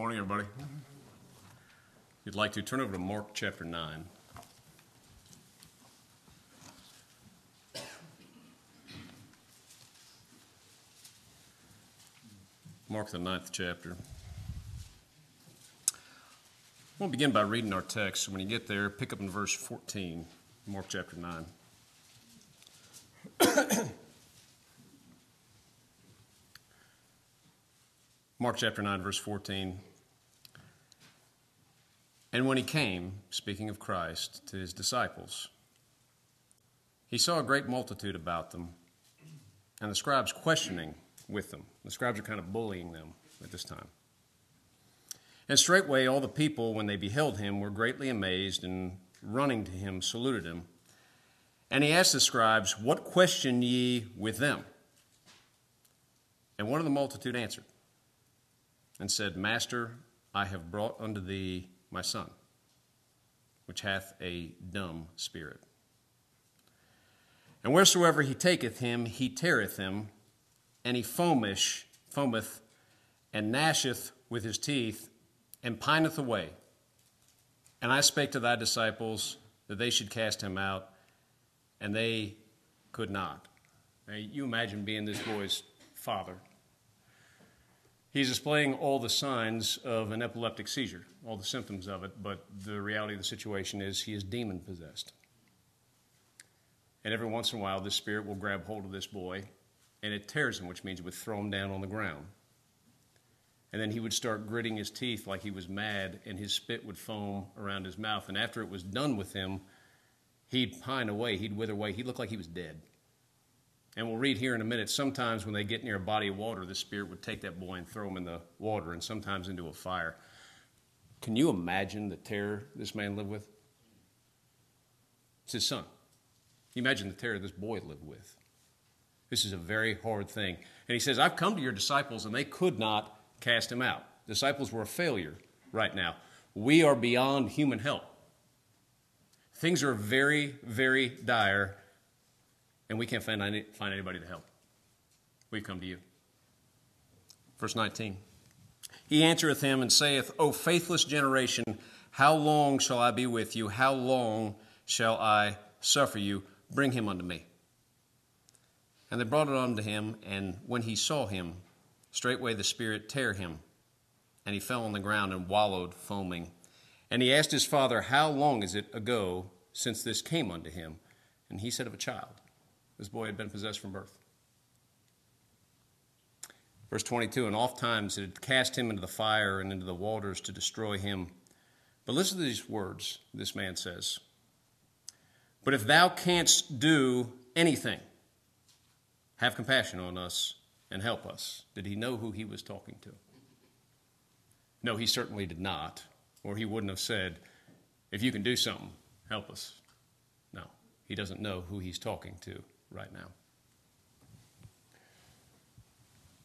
Morning, everybody. You'd like to turn over to Mark chapter 9. Mark, the ninth chapter. We'll begin by reading our text. When you get there, pick up in verse 14, Mark chapter 9. Mark chapter 9, verse 14. And when he came, speaking of Christ, to his disciples, he saw a great multitude about them, and the scribes questioning with them. The scribes are kind of bullying them at this time. And straightway all the people, when they beheld him, were greatly amazed, and running to him, saluted him. And he asked the scribes, What question ye with them? And one of the multitude answered and said, Master, I have brought unto thee my son, which hath a dumb spirit. And wheresoever he taketh him, he teareth him, and he foamish, foameth, and gnasheth with his teeth, and pineth away. And I spake to thy disciples that they should cast him out, and they could not. Now, you imagine being this boy's father. He's displaying all the signs of an epileptic seizure, all the symptoms of it, but the reality of the situation is he is demon possessed. And every once in a while, this spirit will grab hold of this boy and it tears him, which means it would throw him down on the ground. And then he would start gritting his teeth like he was mad, and his spit would foam around his mouth. And after it was done with him, he'd pine away, he'd wither away, he'd look like he was dead. And we'll read here in a minute, sometimes when they get near a body of water, the Spirit would take that boy and throw him in the water, and sometimes into a fire. Can you imagine the terror this man lived with? It's his son. Can You imagine the terror this boy lived with. This is a very hard thing. And he says, I've come to your disciples, and they could not cast him out. Disciples were a failure right now. We are beyond human help. Things are very, very dire, and we can't find, any, find anybody to help. We've come to you. Verse 19 He answereth him and saith, O faithless generation, how long shall I be with you? How long shall I suffer you? Bring him unto me. And they brought it unto him, and when he saw him, straightway the Spirit tear him, and he fell on the ground and wallowed, foaming. And he asked his father, How long is it ago since this came unto him? And he said, Of a child. This boy had been possessed from birth. Verse 22 And oft times it had cast him into the fire and into the waters to destroy him. But listen to these words this man says But if thou canst do anything, have compassion on us and help us. Did he know who he was talking to? No, he certainly did not, or he wouldn't have said, If you can do something, help us. No, he doesn't know who he's talking to right now.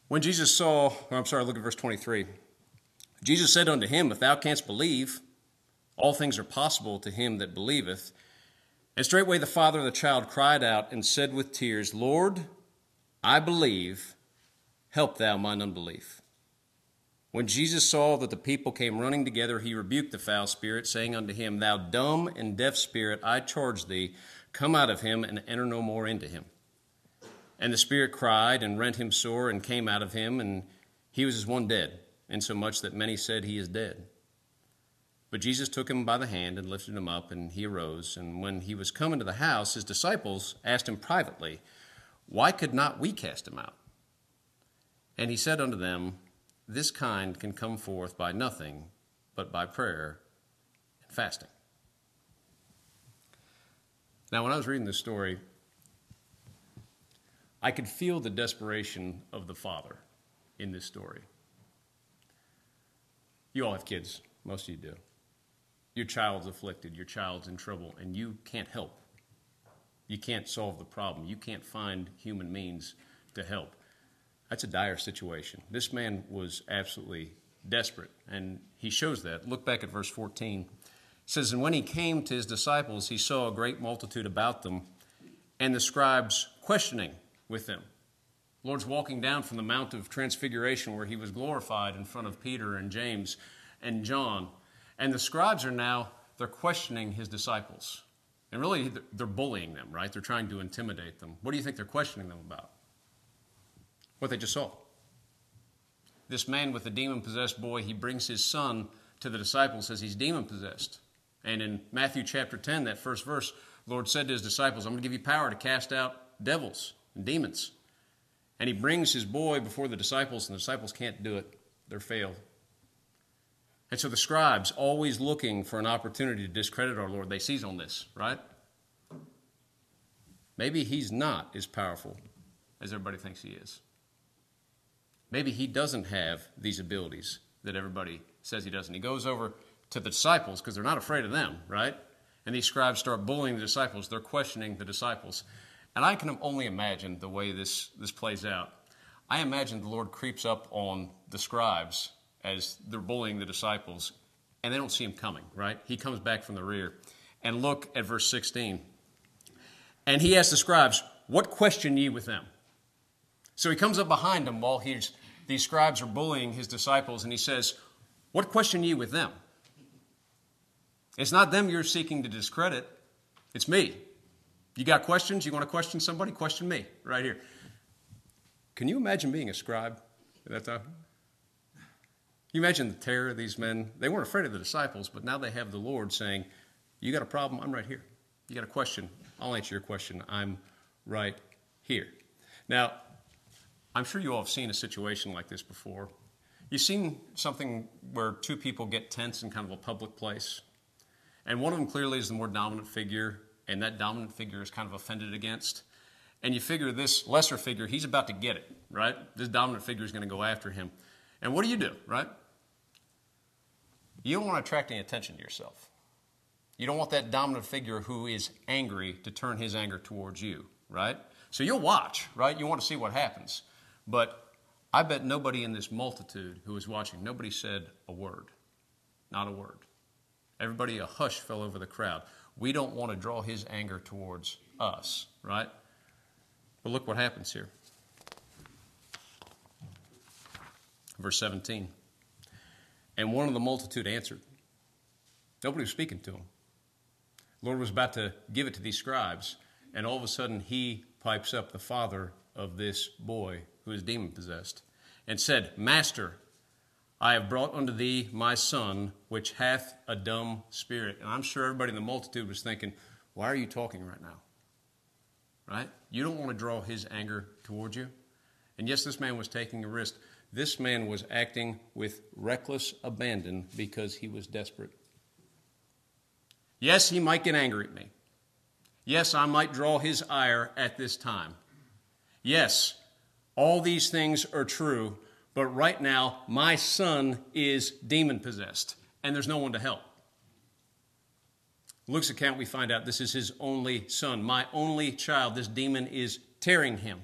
When Jesus saw, oh, I'm sorry, look at verse 23. Jesus said unto him, If thou canst believe, all things are possible to him that believeth. And straightway the father of the child cried out and said with tears, Lord, I believe, help thou mine unbelief. When Jesus saw that the people came running together, he rebuked the foul spirit, saying unto him, Thou dumb and deaf spirit, I charge thee, come out of him and enter no more into him. And the spirit cried and rent him sore and came out of him, and he was as one dead, insomuch that many said, He is dead. But Jesus took him by the hand and lifted him up, and he arose. And when he was come into the house, his disciples asked him privately, Why could not we cast him out? And he said unto them, This kind can come forth by nothing but by prayer and fasting. Now, when I was reading this story, I could feel the desperation of the father in this story. You all have kids, most of you do. Your child's afflicted, your child's in trouble, and you can't help. You can't solve the problem. You can't find human means to help. That's a dire situation. This man was absolutely desperate, and he shows that. Look back at verse 14. Says, And when he came to his disciples, he saw a great multitude about them, and the scribes questioning with them. Lord's walking down from the Mount of Transfiguration where he was glorified in front of Peter and James and John. And the scribes are now, they're questioning his disciples. And really, they're bullying them, right? They're trying to intimidate them. What do you think they're questioning them about? What they just saw. This man with the demon possessed boy, he brings his son to the disciples, says he's demon possessed. And in Matthew chapter 10, that first verse, Lord said to his disciples, I'm going to give you power to cast out devils and demons. And he brings his boy before the disciples, and the disciples can't do it. They're failed. And so the scribes, always looking for an opportunity to discredit our Lord, they seize on this, right? Maybe he's not as powerful as everybody thinks he is. Maybe he doesn't have these abilities that everybody says he doesn't. He goes over to the disciples because they're not afraid of them, right? And these scribes start bullying the disciples. They're questioning the disciples. And I can only imagine the way this, this plays out. I imagine the Lord creeps up on the scribes as they're bullying the disciples, and they don't see him coming, right? He comes back from the rear. And look at verse 16. And he asks the scribes, What question ye with them? So he comes up behind them while he's, these scribes are bullying his disciples, and he says, What question ye with them? It's not them you're seeking to discredit, it's me. You got questions? You want to question somebody? Question me right here. Can you imagine being a scribe at that time? You imagine the terror of these men. They weren't afraid of the disciples, but now they have the Lord saying, You got a problem? I'm right here. You got a question? I'll answer your question. I'm right here. Now, I'm sure you all have seen a situation like this before. You've seen something where two people get tense in kind of a public place, and one of them clearly is the more dominant figure, and that dominant figure is kind of offended against. And you figure this lesser figure, he's about to get it, right? This dominant figure is going to go after him. And what do you do, right? You don't want to attract any attention to yourself. You don't want that dominant figure who is angry to turn his anger towards you, right? So you'll watch, right? You want to see what happens. But I bet nobody in this multitude who was watching, nobody said a word. Not a word. Everybody, a hush fell over the crowd. We don't want to draw his anger towards us, right? But look what happens here. Verse 17. And one of the multitude answered. Nobody was speaking to him. The Lord was about to give it to these scribes, and all of a sudden he pipes up the father of this boy who is demon possessed and said, Master, I have brought unto thee my son, which hath a dumb spirit. And I'm sure everybody in the multitude was thinking, Why are you talking right now? Right? You don't want to draw his anger towards you. And yes, this man was taking a risk. This man was acting with reckless abandon because he was desperate. Yes, he might get angry at me. Yes, I might draw his ire at this time. Yes, all these things are true, but right now, my son is demon possessed, and there's no one to help. Luke's account, we find out this is his only son, my only child. This demon is tearing him.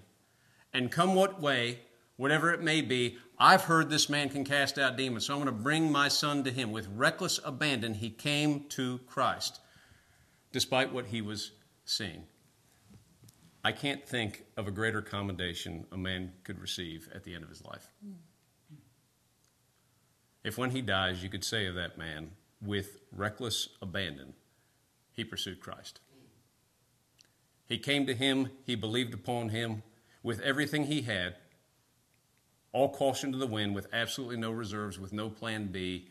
And come what way, whatever it may be, I've heard this man can cast out demons, so I'm going to bring my son to him. With reckless abandon, he came to Christ, despite what he was seeing. I can't think of a greater commendation a man could receive at the end of his life. If when he dies, you could say of that man, with reckless abandon, he pursued Christ. He came to him, he believed upon him with everything he had, all caution to the wind, with absolutely no reserves, with no plan B.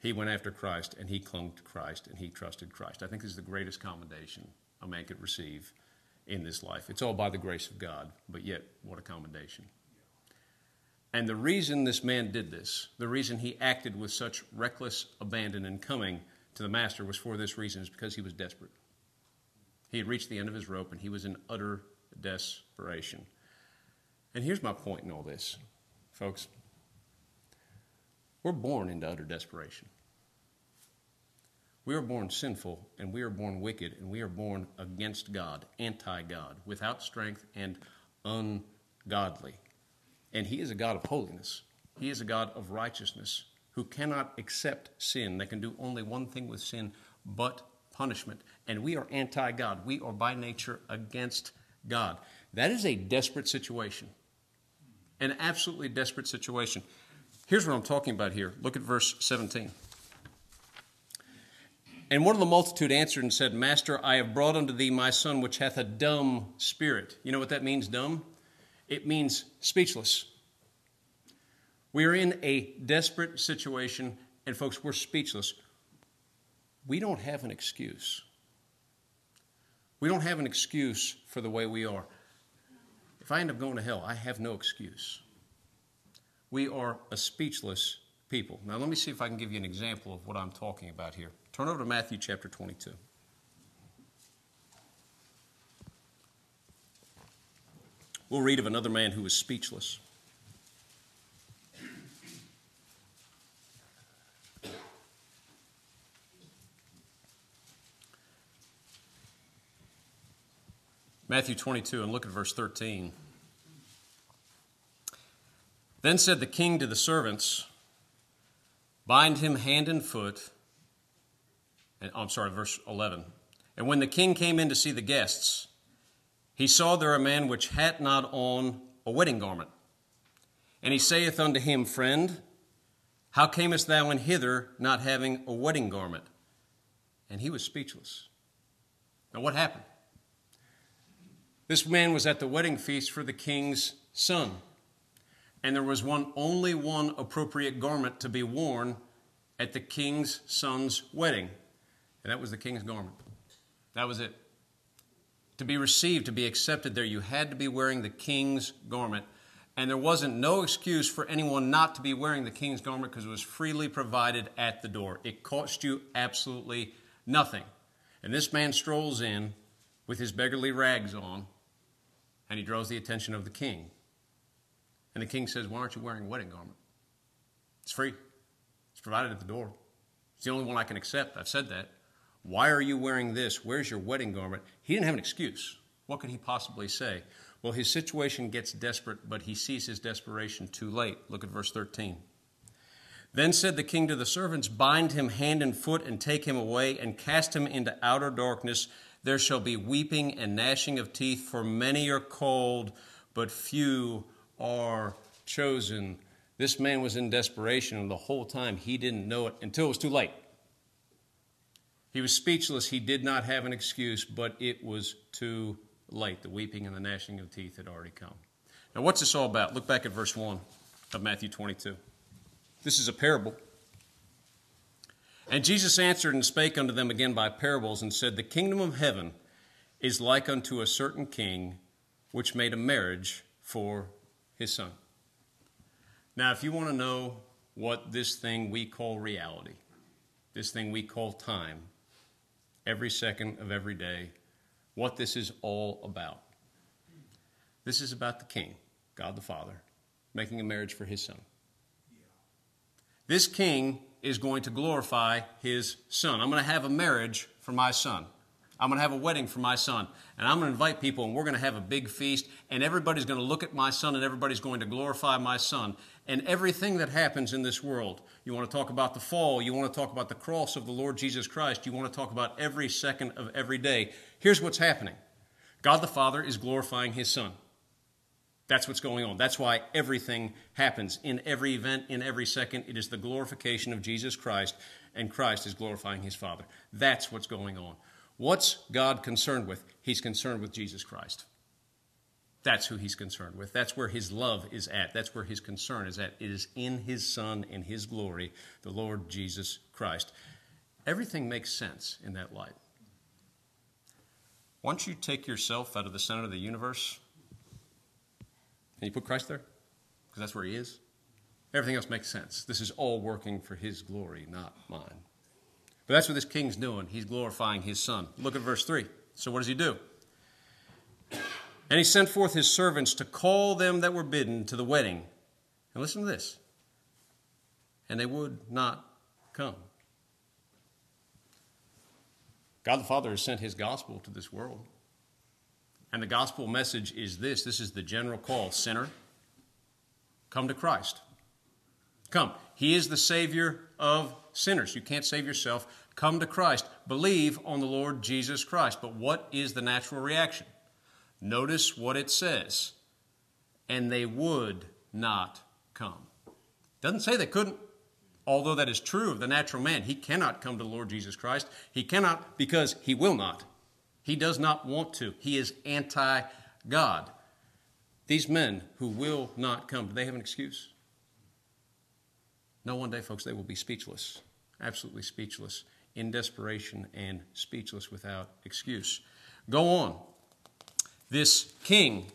He went after Christ and he clung to Christ and he trusted Christ. I think this is the greatest commendation a man could receive in this life. It's all by the grace of God, but yet, what a commendation. And the reason this man did this, the reason he acted with such reckless abandon in coming to the master was for this reason, is because he was desperate. He had reached the end of his rope and he was in utter desperation. And here's my point in all this, folks. We're born into utter desperation. We are born sinful and we are born wicked and we are born against God, anti God, without strength and ungodly. And He is a God of holiness, He is a God of righteousness who cannot accept sin, that can do only one thing with sin but punishment. And we are anti God. We are by nature against God. That is a desperate situation. An absolutely desperate situation. Here's what I'm talking about here. Look at verse 17. And one of the multitude answered and said, Master, I have brought unto thee my son, which hath a dumb spirit. You know what that means, dumb? It means speechless. We are in a desperate situation, and folks, we're speechless. We don't have an excuse. We don't have an excuse for the way we are. If I end up going to hell, I have no excuse. We are a speechless people. Now, let me see if I can give you an example of what I'm talking about here. Turn over to Matthew chapter 22. We'll read of another man who was speechless. Matthew 22, and look at verse 13. Then said the king to the servants, Bind him hand and foot. And, oh, I'm sorry, verse 11. And when the king came in to see the guests, he saw there a man which had not on a wedding garment. And he saith unto him, Friend, how camest thou in hither not having a wedding garment? And he was speechless. Now, what happened? This man was at the wedding feast for the king's son. And there was one only one appropriate garment to be worn at the king's son's wedding. And that was the king's garment. That was it. To be received, to be accepted there, you had to be wearing the king's garment. And there wasn't no excuse for anyone not to be wearing the king's garment because it was freely provided at the door. It cost you absolutely nothing. And this man strolls in with his beggarly rags on and he draws the attention of the king. And the king says, Why aren't you wearing a wedding garment? It's free, it's provided at the door. It's the only one I can accept. I've said that. Why are you wearing this? Where's your wedding garment? He didn't have an excuse. What could he possibly say? Well, his situation gets desperate, but he sees his desperation too late. Look at verse 13. Then said the king to the servants, Bind him hand and foot, and take him away, and cast him into outer darkness. There shall be weeping and gnashing of teeth, for many are called, but few are chosen. This man was in desperation, and the whole time he didn't know it until it was too late. He was speechless. He did not have an excuse, but it was too late. The weeping and the gnashing of teeth had already come. Now, what's this all about? Look back at verse 1 of Matthew 22. This is a parable. And Jesus answered and spake unto them again by parables, and said, The kingdom of heaven is like unto a certain king which made a marriage for his son. Now, if you want to know what this thing we call reality, this thing we call time, every second of every day, what this is all about, this is about the king, God the Father, making a marriage for his son. This king is going to glorify his son. I'm going to have a marriage for my son. I'm going to have a wedding for my son. And I'm going to invite people, and we're going to have a big feast, and everybody's going to look at my son, and everybody's going to glorify my son. And everything that happens in this world, you want to talk about the fall, you want to talk about the cross of the Lord Jesus Christ, you want to talk about every second of every day. Here's what's happening God the Father is glorifying his son. That's what's going on. That's why everything happens. In every event, in every second, it is the glorification of Jesus Christ, and Christ is glorifying his Father. That's what's going on. What's God concerned with? He's concerned with Jesus Christ. That's who he's concerned with. That's where his love is at. That's where his concern is at. It is in his Son, in his glory, the Lord Jesus Christ. Everything makes sense in that light. Once you take yourself out of the center of the universe, and you put Christ there? Because that's where he is. Everything else makes sense. This is all working for his glory, not mine. But that's what this king's doing. He's glorifying his son. Look at verse 3. So what does he do? And he sent forth his servants to call them that were bidden to the wedding. And listen to this. And they would not come. God the Father has sent his gospel to this world. And the gospel message is this this is the general call sinner, come to Christ. Come. He is the Savior of sinners. You can't save yourself. Come to Christ. Believe on the Lord Jesus Christ. But what is the natural reaction? Notice what it says. And they would not come. Doesn't say they couldn't. Although that is true of the natural man, he cannot come to the Lord Jesus Christ. He cannot because he will not. He does not want to. He is anti God. These men who will not come, do they have an excuse? No, one day, folks, they will be speechless, absolutely speechless, in desperation and speechless without excuse. Go on. This king,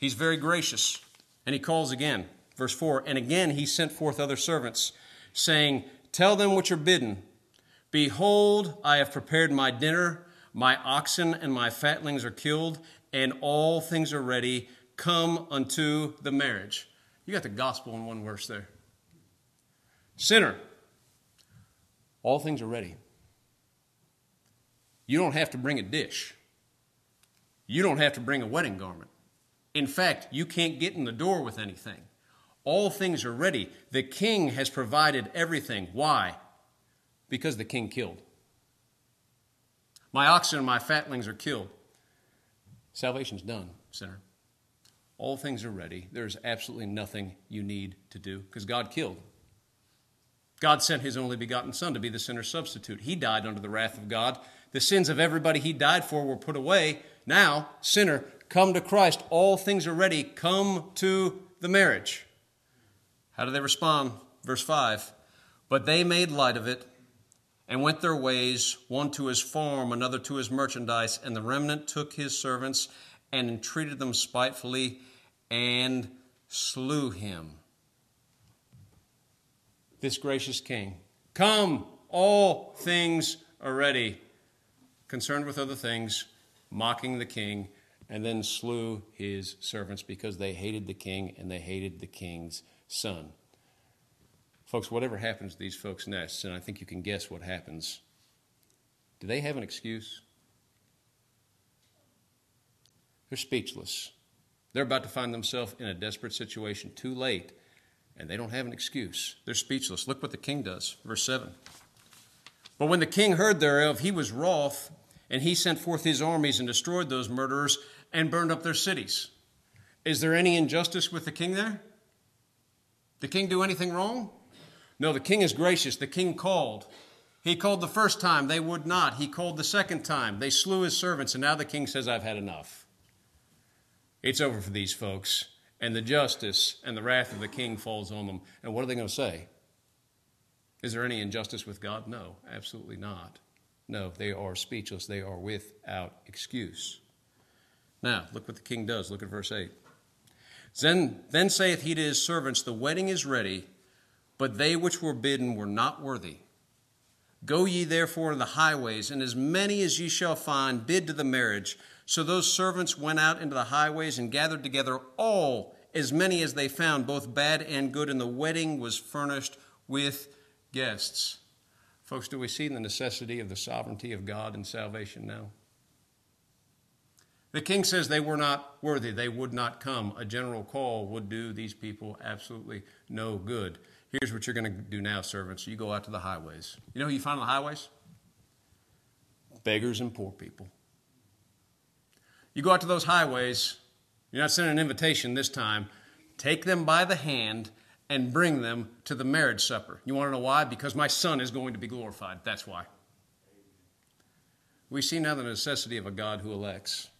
he's very gracious, and he calls again. Verse 4 And again he sent forth other servants, saying, Tell them what you're bidden. Behold, I have prepared my dinner, my oxen and my fatlings are killed, and all things are ready. Come unto the marriage. You got the gospel in one verse there. Sinner, all things are ready. You don't have to bring a dish. You don't have to bring a wedding garment. In fact, you can't get in the door with anything. All things are ready. The king has provided everything. Why? Because the king killed. My oxen and my fatlings are killed. Salvation's done, sinner. All things are ready. There's absolutely nothing you need to do because God killed. God sent his only begotten Son to be the sinner's substitute. He died under the wrath of God. The sins of everybody he died for were put away. Now, sinner, come to Christ. All things are ready. Come to the marriage. How do they respond? Verse 5 But they made light of it and went their ways, one to his farm, another to his merchandise, and the remnant took his servants and entreated them spitefully and slew him. This gracious king, come, all things are ready, concerned with other things, mocking the king, and then slew his servants because they hated the king and they hated the king's son. Folks, whatever happens to these folks next, and I think you can guess what happens, do they have an excuse? They're speechless. They're about to find themselves in a desperate situation too late, and they don't have an excuse. They're speechless. Look what the king does. Verse 7. But when the king heard thereof, he was wroth, and he sent forth his armies and destroyed those murderers and burned up their cities. Is there any injustice with the king there? The king do anything wrong? No, the king is gracious. The king called. He called the first time, they would not. He called the second time, they slew his servants, and now the king says, I've had enough. It's over for these folks, and the justice and the wrath of the king falls on them. And what are they going to say? Is there any injustice with God? No, absolutely not. No, they are speechless. They are without excuse. Now, look what the king does. Look at verse 8. Then, then saith he to his servants, The wedding is ready, but they which were bidden were not worthy. Go ye therefore in the highways, and as many as ye shall find, bid to the marriage. So those servants went out into the highways and gathered together all, as many as they found, both bad and good, and the wedding was furnished with guests. Folks, do we see the necessity of the sovereignty of God in salvation now? The king says they were not worthy, they would not come. A general call would do these people absolutely no good. Here's what you're going to do now, servants. You go out to the highways. You know who you find on the highways? Beggars and poor people. You go out to those highways, you're not sending an invitation this time. Take them by the hand and bring them to the marriage supper. You want to know why? Because my son is going to be glorified. That's why. We see now the necessity of a God who elects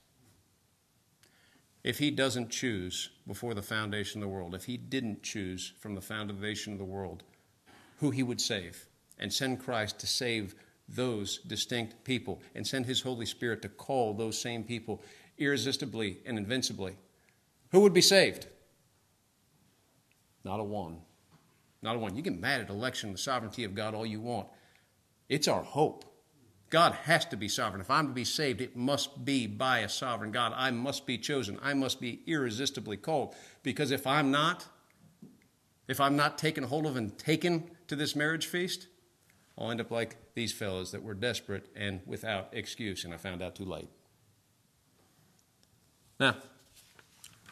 if he doesn't choose before the foundation of the world, if he didn't choose from the foundation of the world who he would save and send Christ to save those distinct people and send his Holy Spirit to call those same people irresistibly and invincibly, who would be saved? Not a one. Not a one. You get mad at election, the sovereignty of God all you want. It's our hope. God has to be sovereign. If I'm to be saved, it must be by a sovereign God. I must be chosen. I must be irresistibly called. Because if I'm not, if I'm not taken hold of and taken to this marriage feast, I'll end up like these fellows that were desperate and without excuse, and I found out too late. Now,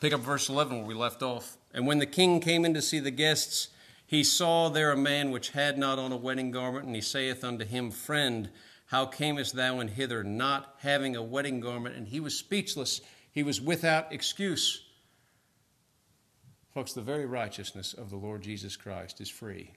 pick up verse 11 where we left off. And when the king came in to see the guests, he saw there a man which had not on a wedding garment, and he saith unto him, Friend, how camest thou in hither, not having a wedding garment? And he was speechless. He was without excuse. Folks, the very righteousness of the Lord Jesus Christ is free.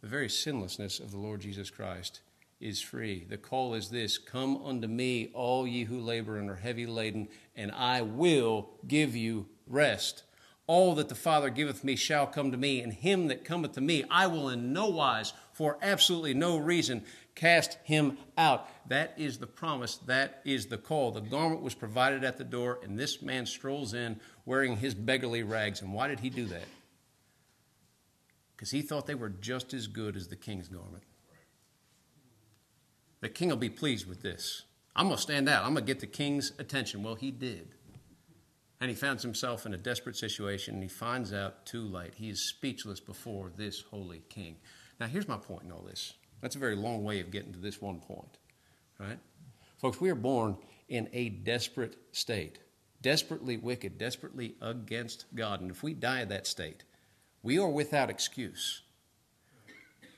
The very sinlessness of the Lord Jesus Christ is free. The call is this Come unto me, all ye who labor and are heavy laden, and I will give you rest. All that the Father giveth me shall come to me, and him that cometh to me I will in no wise, for absolutely no reason, cast him out. That is the promise. That is the call. The garment was provided at the door, and this man strolls in wearing his beggarly rags. And why did he do that? Because he thought they were just as good as the king's garment. The king will be pleased with this. I'm going to stand out. I'm going to get the king's attention. Well, he did. And he finds himself in a desperate situation, and he finds out too late. He is speechless before this holy king. Now, here's my point in all this. That's a very long way of getting to this one point, right? Folks, we are born in a desperate state, desperately wicked, desperately against God. And if we die in that state, we are without excuse.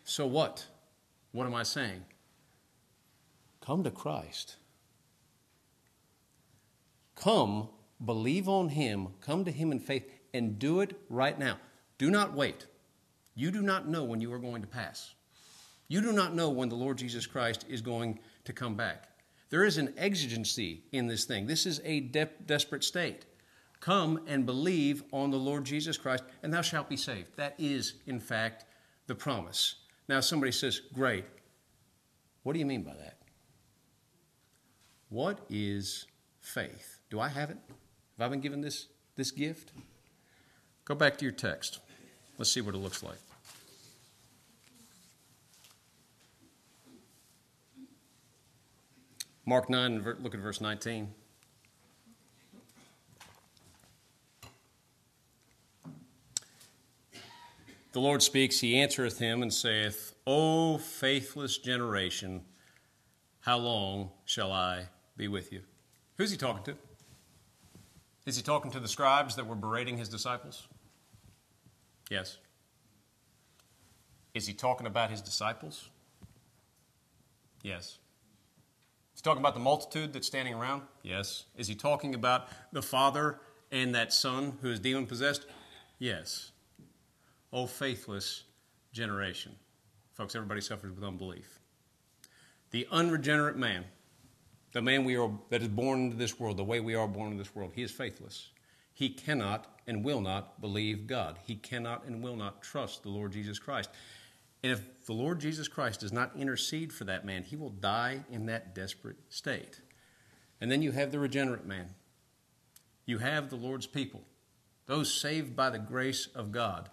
So what? What am I saying? Come to Christ. Come, believe on Him, come to Him in faith, and do it right now. Do not wait. You do not know when you are going to pass. You do not know when the Lord Jesus Christ is going to come back. There is an exigency in this thing. This is a de- desperate state. Come and believe on the Lord Jesus Christ, and thou shalt be saved. That is, in fact, the promise. Now, somebody says, Great. What do you mean by that? What is faith? Do I have it? Have I been given this, this gift? Go back to your text. Let's see what it looks like. Mark 9, look at verse 19. The Lord speaks, He answereth him and saith, O faithless generation, how long shall I be with you. Who's he talking to? Is he talking to the scribes that were berating his disciples? Yes. Is he talking about his disciples? Yes. Is he talking about the multitude that's standing around? Yes. Is he talking about the father and that son who is demon possessed? Yes. Oh, faithless generation. Folks, everybody suffers with unbelief. The unregenerate man the man we are, that is born into this world, the way we are born into this world, he is faithless. He cannot and will not believe God. He cannot and will not trust the Lord Jesus Christ. And if the Lord Jesus Christ does not intercede for that man, he will die in that desperate state. And then you have the regenerate man. You have the Lord's people, those saved by the grace of God.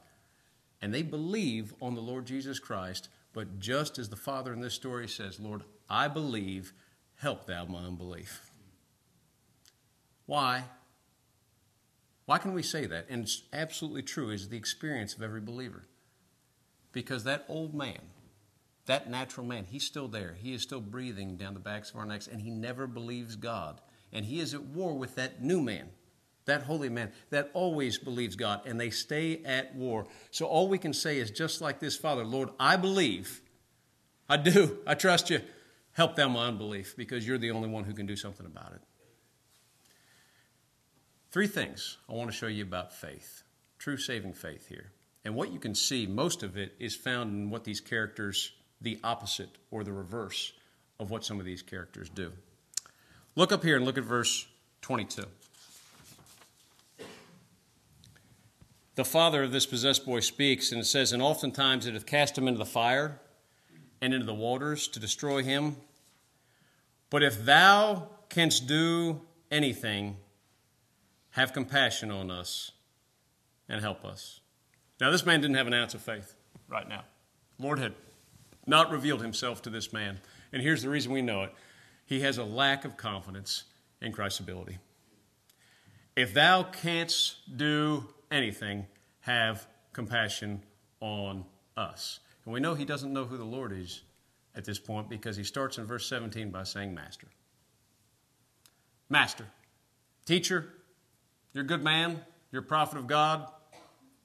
And they believe on the Lord Jesus Christ, but just as the Father in this story says, Lord, I believe Help thou my unbelief. Why? Why can we say that? And it's absolutely true, is the experience of every believer. Because that old man, that natural man, he's still there. He is still breathing down the backs of our necks, and he never believes God. And he is at war with that new man, that holy man, that always believes God, and they stay at war. So all we can say is just like this Father, Lord, I believe. I do. I trust you. Help them my unbelief because you're the only one who can do something about it. Three things I want to show you about faith, true saving faith here. And what you can see, most of it is found in what these characters, the opposite or the reverse of what some of these characters do. Look up here and look at verse 22. The father of this possessed boy speaks, and it says, And oftentimes it hath cast him into the fire and into the waters to destroy him. But if thou canst do anything, have compassion on us and help us. Now, this man didn't have an ounce of faith right now. Lord had not revealed himself to this man. And here's the reason we know it he has a lack of confidence in Christ's ability. If thou canst do anything, have compassion on us. And we know he doesn't know who the Lord is at this point because he starts in verse 17 by saying, Master. Master. Teacher, you're a good man. You're a prophet of God.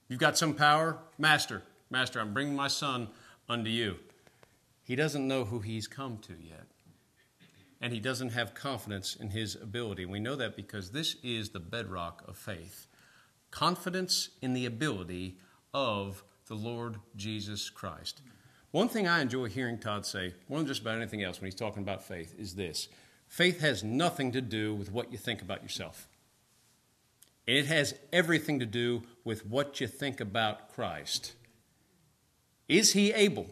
You've got some power. Master. Master, I'm bringing my son unto you. He doesn't know who he's come to yet. And he doesn't have confidence in his ability. We know that because this is the bedrock of faith. confidence in the ability of the Lord Jesus Christ. One thing I enjoy hearing Todd say, more than just about anything else when he's talking about faith, is this faith has nothing to do with what you think about yourself. and It has everything to do with what you think about Christ. Is he able?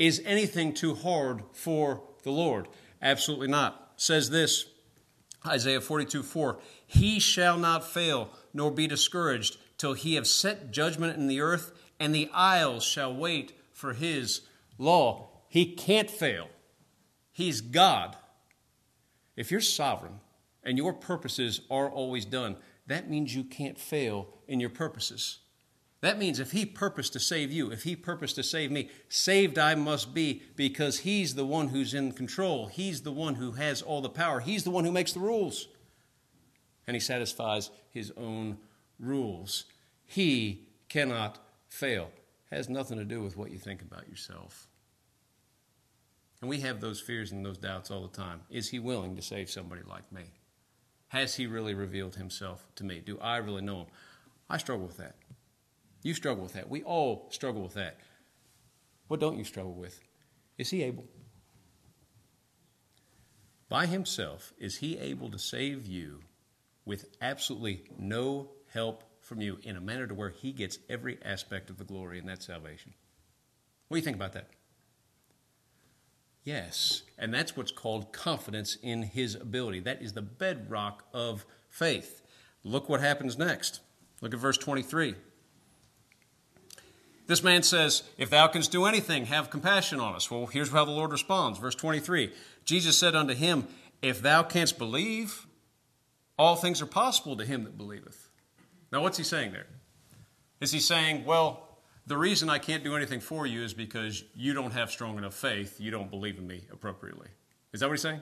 Is anything too hard for the Lord? Absolutely not. Says this Isaiah 42 4 He shall not fail, nor be discouraged, till he have set judgment in the earth, and the isles shall wait for his law. He can't fail. He's God. If you're sovereign and your purposes are always done, that means you can't fail in your purposes. That means if he purposed to save you, if he purposed to save me, saved I must be because he's the one who's in control. He's the one who has all the power. He's the one who makes the rules. And he satisfies his own rules. He cannot fail. Has nothing to do with what you think about yourself. And we have those fears and those doubts all the time. Is he willing to save somebody like me? Has he really revealed himself to me? Do I really know him? I struggle with that. You struggle with that. We all struggle with that. What don't you struggle with? Is he able? By himself, is he able to save you with absolutely no help from you in a manner to where he gets every aspect of the glory in that salvation? What do you think about that? Yes. And that's what's called confidence in his ability. That is the bedrock of faith. Look what happens next. Look at verse 23. This man says, If thou canst do anything, have compassion on us. Well, here's how the Lord responds. Verse 23 Jesus said unto him, If thou canst believe, all things are possible to him that believeth. Now, what's he saying there? Is he saying, Well, the reason I can't do anything for you is because you don't have strong enough faith. You don't believe in me appropriately. Is that what he's saying?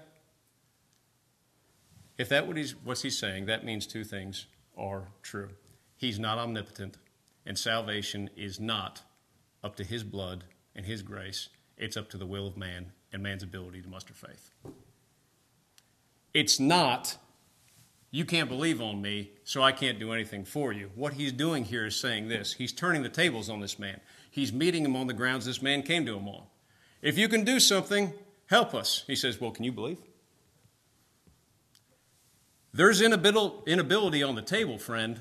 If that what he's, what's he's saying, that means two things are true. He's not omnipotent, and salvation is not up to his blood and his grace. It's up to the will of man and man's ability to muster faith. It's not you can't believe on me, so I can't do anything for you. What he's doing here is saying this He's turning the tables on this man. He's meeting him on the grounds this man came to him on. If you can do something, help us. He says, Well, can you believe? There's inability on the table, friend,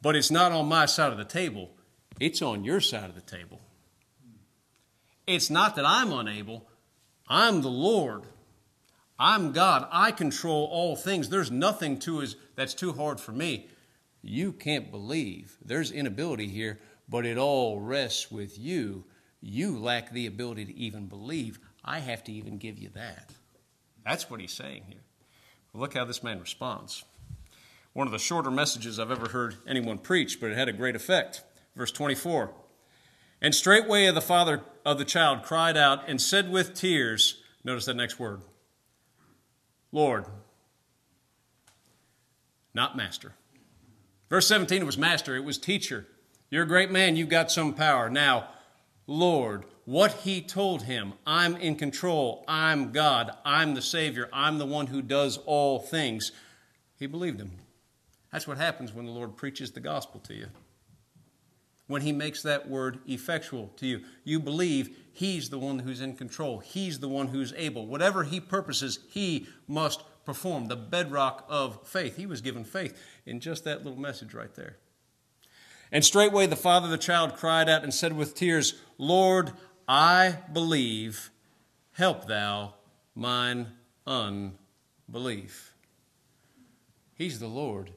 but it's not on my side of the table. It's on your side of the table. It's not that I'm unable, I'm the Lord. I'm God. I control all things. There's nothing to his, that's too hard for me. You can't believe. There's inability here, but it all rests with you. You lack the ability to even believe. I have to even give you that. That's what he's saying here. look how this man responds. One of the shorter messages I've ever heard anyone preach, but it had a great effect. Verse 24. And straightway the father of the child cried out and said with tears, notice that next word, Lord, not master. Verse 17 It was master, it was teacher. You're a great man, you've got some power. Now, Lord, what he told him, I'm in control, I'm God, I'm the Savior, I'm the one who does all things, he believed him. That's what happens when the Lord preaches the gospel to you. When he makes that word effectual to you, you believe He's the one who's in control. He's the one who's able. Whatever He purposes, He must perform. The bedrock of faith. He was given faith in just that little message right there. And straightway the father of the child cried out and said with tears, Lord, I believe, help thou mine unbelief. He's the Lord.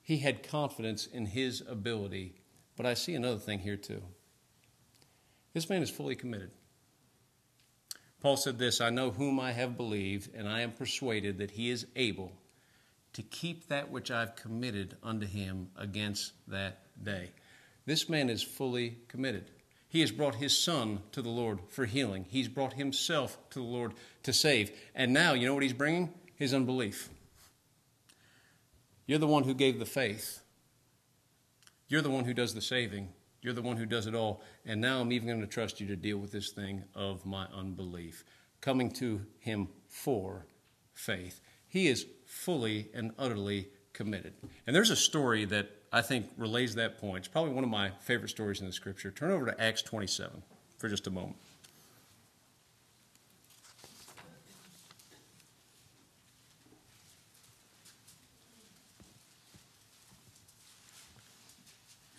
He had confidence in his ability. But I see another thing here too. This man is fully committed. Paul said this I know whom I have believed, and I am persuaded that he is able to keep that which I've committed unto him against that day. This man is fully committed. He has brought his son to the Lord for healing. He's brought himself to the Lord to save. And now, you know what he's bringing? His unbelief. You're the one who gave the faith. You're the one who does the saving. You're the one who does it all. And now I'm even going to trust you to deal with this thing of my unbelief. Coming to Him for faith. He is fully and utterly committed. And there's a story that I think, relays that point. It's probably one of my favorite stories in the scripture. Turn over to Acts 27 for just a moment.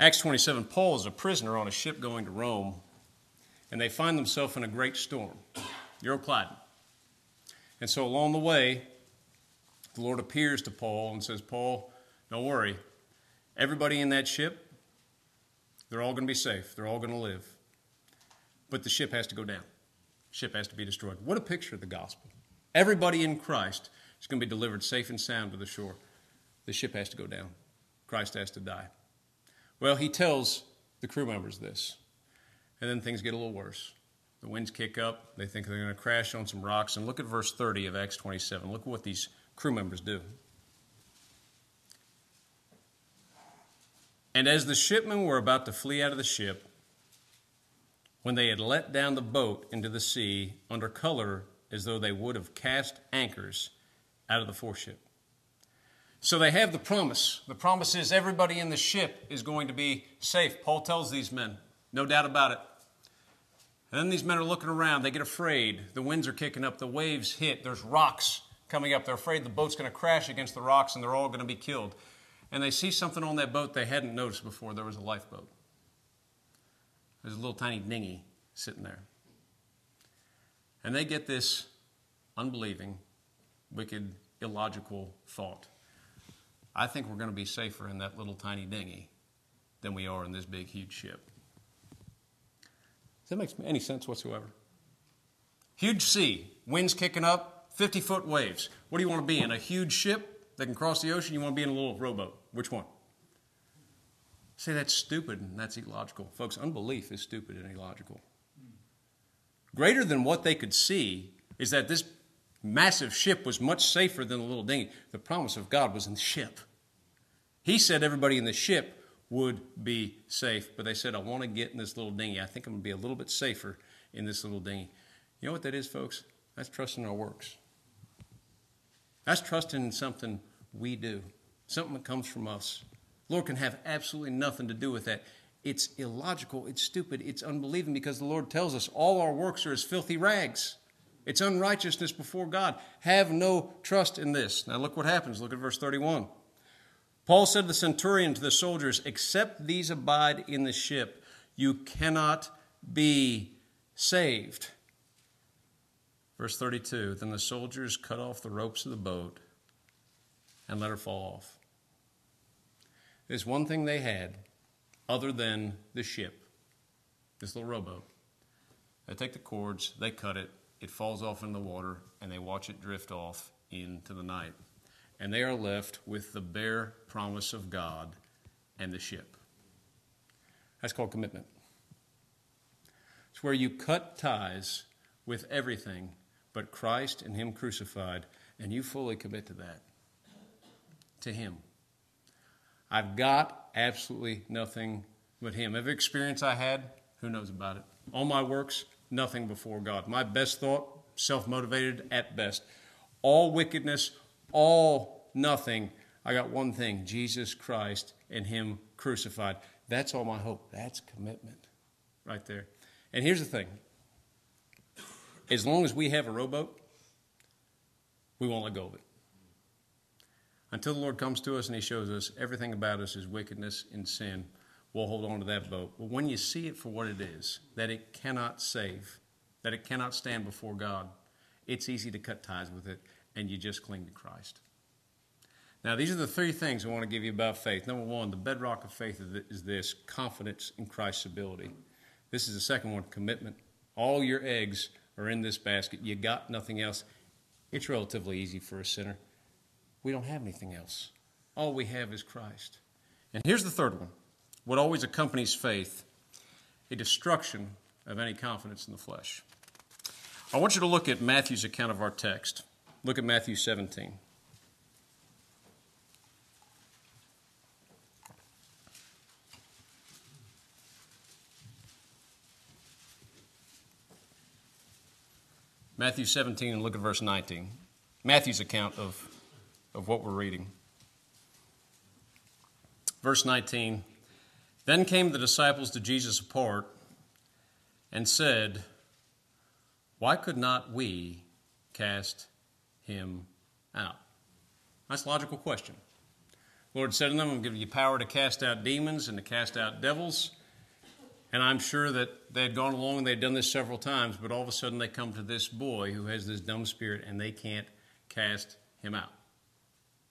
Acts 27, Paul is a prisoner on a ship going to Rome, and they find themselves in a great storm, Euroclydon. And so along the way, the Lord appears to Paul and says, Paul, don't worry. Everybody in that ship, they're all going to be safe. They're all going to live. But the ship has to go down. The ship has to be destroyed. What a picture of the gospel. Everybody in Christ is going to be delivered safe and sound to the shore. The ship has to go down. Christ has to die. Well, he tells the crew members this. And then things get a little worse. The winds kick up. They think they're going to crash on some rocks. And look at verse 30 of Acts 27. Look at what these crew members do. And as the shipmen were about to flee out of the ship, when they had let down the boat into the sea under color as though they would have cast anchors out of the foreship. So they have the promise. The promise is everybody in the ship is going to be safe. Paul tells these men, no doubt about it. And then these men are looking around. They get afraid. The winds are kicking up. The waves hit. There's rocks coming up. They're afraid the boat's going to crash against the rocks and they're all going to be killed. And they see something on that boat they hadn't noticed before. There was a lifeboat. There's a little tiny dinghy sitting there. And they get this unbelieving, wicked, illogical thought. I think we're going to be safer in that little tiny dinghy than we are in this big, huge ship. Does that make any sense whatsoever? Huge sea, winds kicking up, 50 foot waves. What do you want to be in? A huge ship that can cross the ocean? You want to be in a little rowboat? Which one? Say that's stupid and that's illogical. Folks, unbelief is stupid and illogical. Greater than what they could see is that this massive ship was much safer than the little dinghy. The promise of God was in the ship. He said everybody in the ship would be safe, but they said, I want to get in this little dinghy. I think I'm going to be a little bit safer in this little dinghy. You know what that is, folks? That's trusting our works. That's trusting in something we do, something that comes from us. Lord can have absolutely nothing to do with that. It's illogical, it's stupid, it's unbelieving because the Lord tells us all our works are as filthy rags. It's unrighteousness before God. Have no trust in this. Now look what happens. Look at verse 31. Paul said to the centurion to the soldiers, Except these abide in the ship, you cannot be saved. Verse 32 Then the soldiers cut off the ropes of the boat and let her fall off. There's one thing they had other than the ship, this little rowboat. They take the cords, they cut it, it falls off in the water, and they watch it drift off into the night. And they are left with the bare promise of God and the ship. That's called commitment. It's where you cut ties with everything but Christ and Him crucified, and you fully commit to that, to Him. I've got absolutely nothing but Him. Every experience I had, who knows about it? All my works, nothing before God. My best thought, self motivated at best. All wickedness, all nothing. I got one thing Jesus Christ and Him crucified. That's all my hope. That's commitment right there. And here's the thing as long as we have a rowboat, we won't let go of it. Until the Lord comes to us and He shows us everything about us is wickedness and sin we'll hold on to that boat. But when you see it for what it is, that it cannot save, that it cannot stand before God, it's easy to cut ties with it and you just cling to Christ. Now, these are the three things I want to give you about faith. Number one, the bedrock of faith is this confidence in Christ's ability. This is the second one commitment. All your eggs are in this basket. You got nothing else. It's relatively easy for a sinner. We don't have anything else. All we have is Christ. And here's the third one what always accompanies faith a destruction of any confidence in the flesh. I want you to look at Matthew's account of our text. Look at Matthew 17. Matthew 17 and look at verse 19. Matthew's account of, of what we're reading. Verse 19 Then came the disciples to Jesus apart and said, Why could not we cast him out? That's a logical question. Lord said to them, I'm giving you power to cast out demons and to cast out devils. And I'm sure that they had gone along and they'd done this several times, but all of a sudden they come to this boy who has this dumb spirit and they can't cast him out.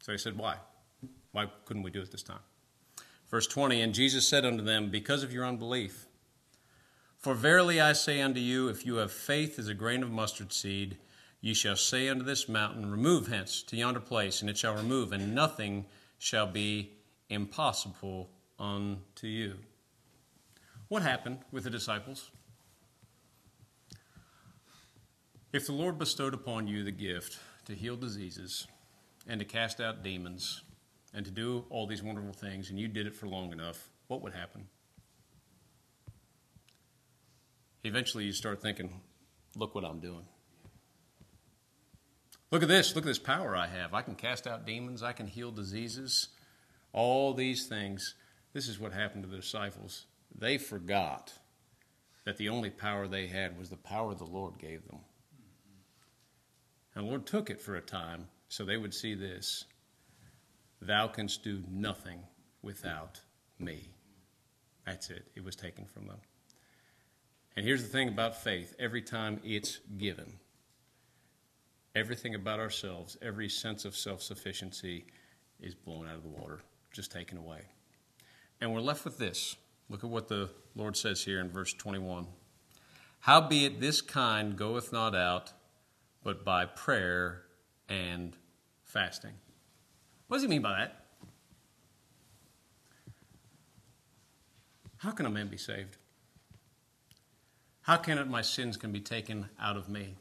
So he said, Why? Why couldn't we do it this time? Verse 20 And Jesus said unto them, Because of your unbelief. For verily I say unto you, if you have faith as a grain of mustard seed, ye shall say unto this mountain, Remove hence to yonder place, and it shall remove, and nothing shall be impossible unto you. What happened with the disciples? If the Lord bestowed upon you the gift to heal diseases and to cast out demons and to do all these wonderful things, and you did it for long enough, what would happen? Eventually, you start thinking, look what I'm doing. Look at this. Look at this power I have. I can cast out demons. I can heal diseases. All these things. This is what happened to the disciples. They forgot that the only power they had was the power the Lord gave them. And the Lord took it for a time so they would see this Thou canst do nothing without me. That's it. It was taken from them. And here's the thing about faith every time it's given, everything about ourselves, every sense of self sufficiency is blown out of the water, just taken away. And we're left with this. Look at what the Lord says here in verse 21. Howbeit this kind goeth not out, but by prayer and fasting. What does he mean by that? How can a man be saved? How can it my sins can be taken out of me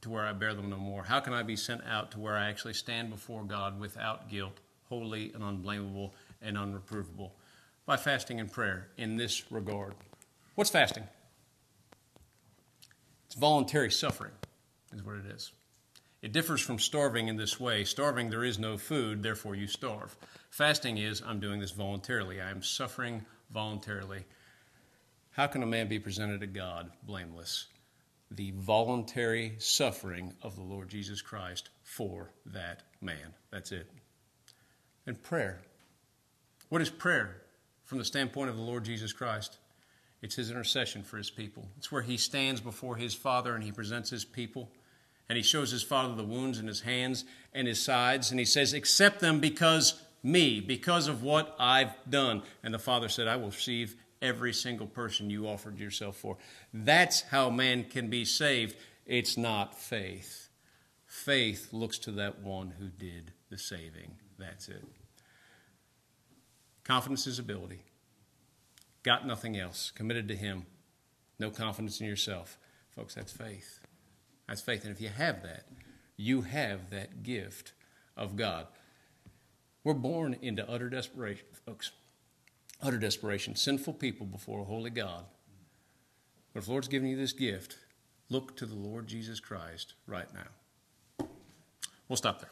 to where I bear them no more? How can I be sent out to where I actually stand before God without guilt, holy and unblameable and unreprovable? By fasting and prayer in this regard. What's fasting? It's voluntary suffering, is what it is. It differs from starving in this way. Starving, there is no food, therefore you starve. Fasting is, I'm doing this voluntarily. I am suffering voluntarily. How can a man be presented to God blameless? The voluntary suffering of the Lord Jesus Christ for that man. That's it. And prayer. What is prayer from the standpoint of the Lord Jesus Christ? It's his intercession for his people. It's where he stands before his Father and he presents his people and he shows his father the wounds in his hands and his sides, and he says, Accept them because me, because of what I've done. And the father said, I will receive every single person you offered yourself for. That's how man can be saved. It's not faith. Faith looks to that one who did the saving. That's it. Confidence is ability. Got nothing else. Committed to Him. No confidence in yourself. Folks, that's faith. That's faith. And if you have that, you have that gift of God. We're born into utter desperation, folks. Utter desperation. Sinful people before a holy God. But if the Lord's given you this gift, look to the Lord Jesus Christ right now. We'll stop there.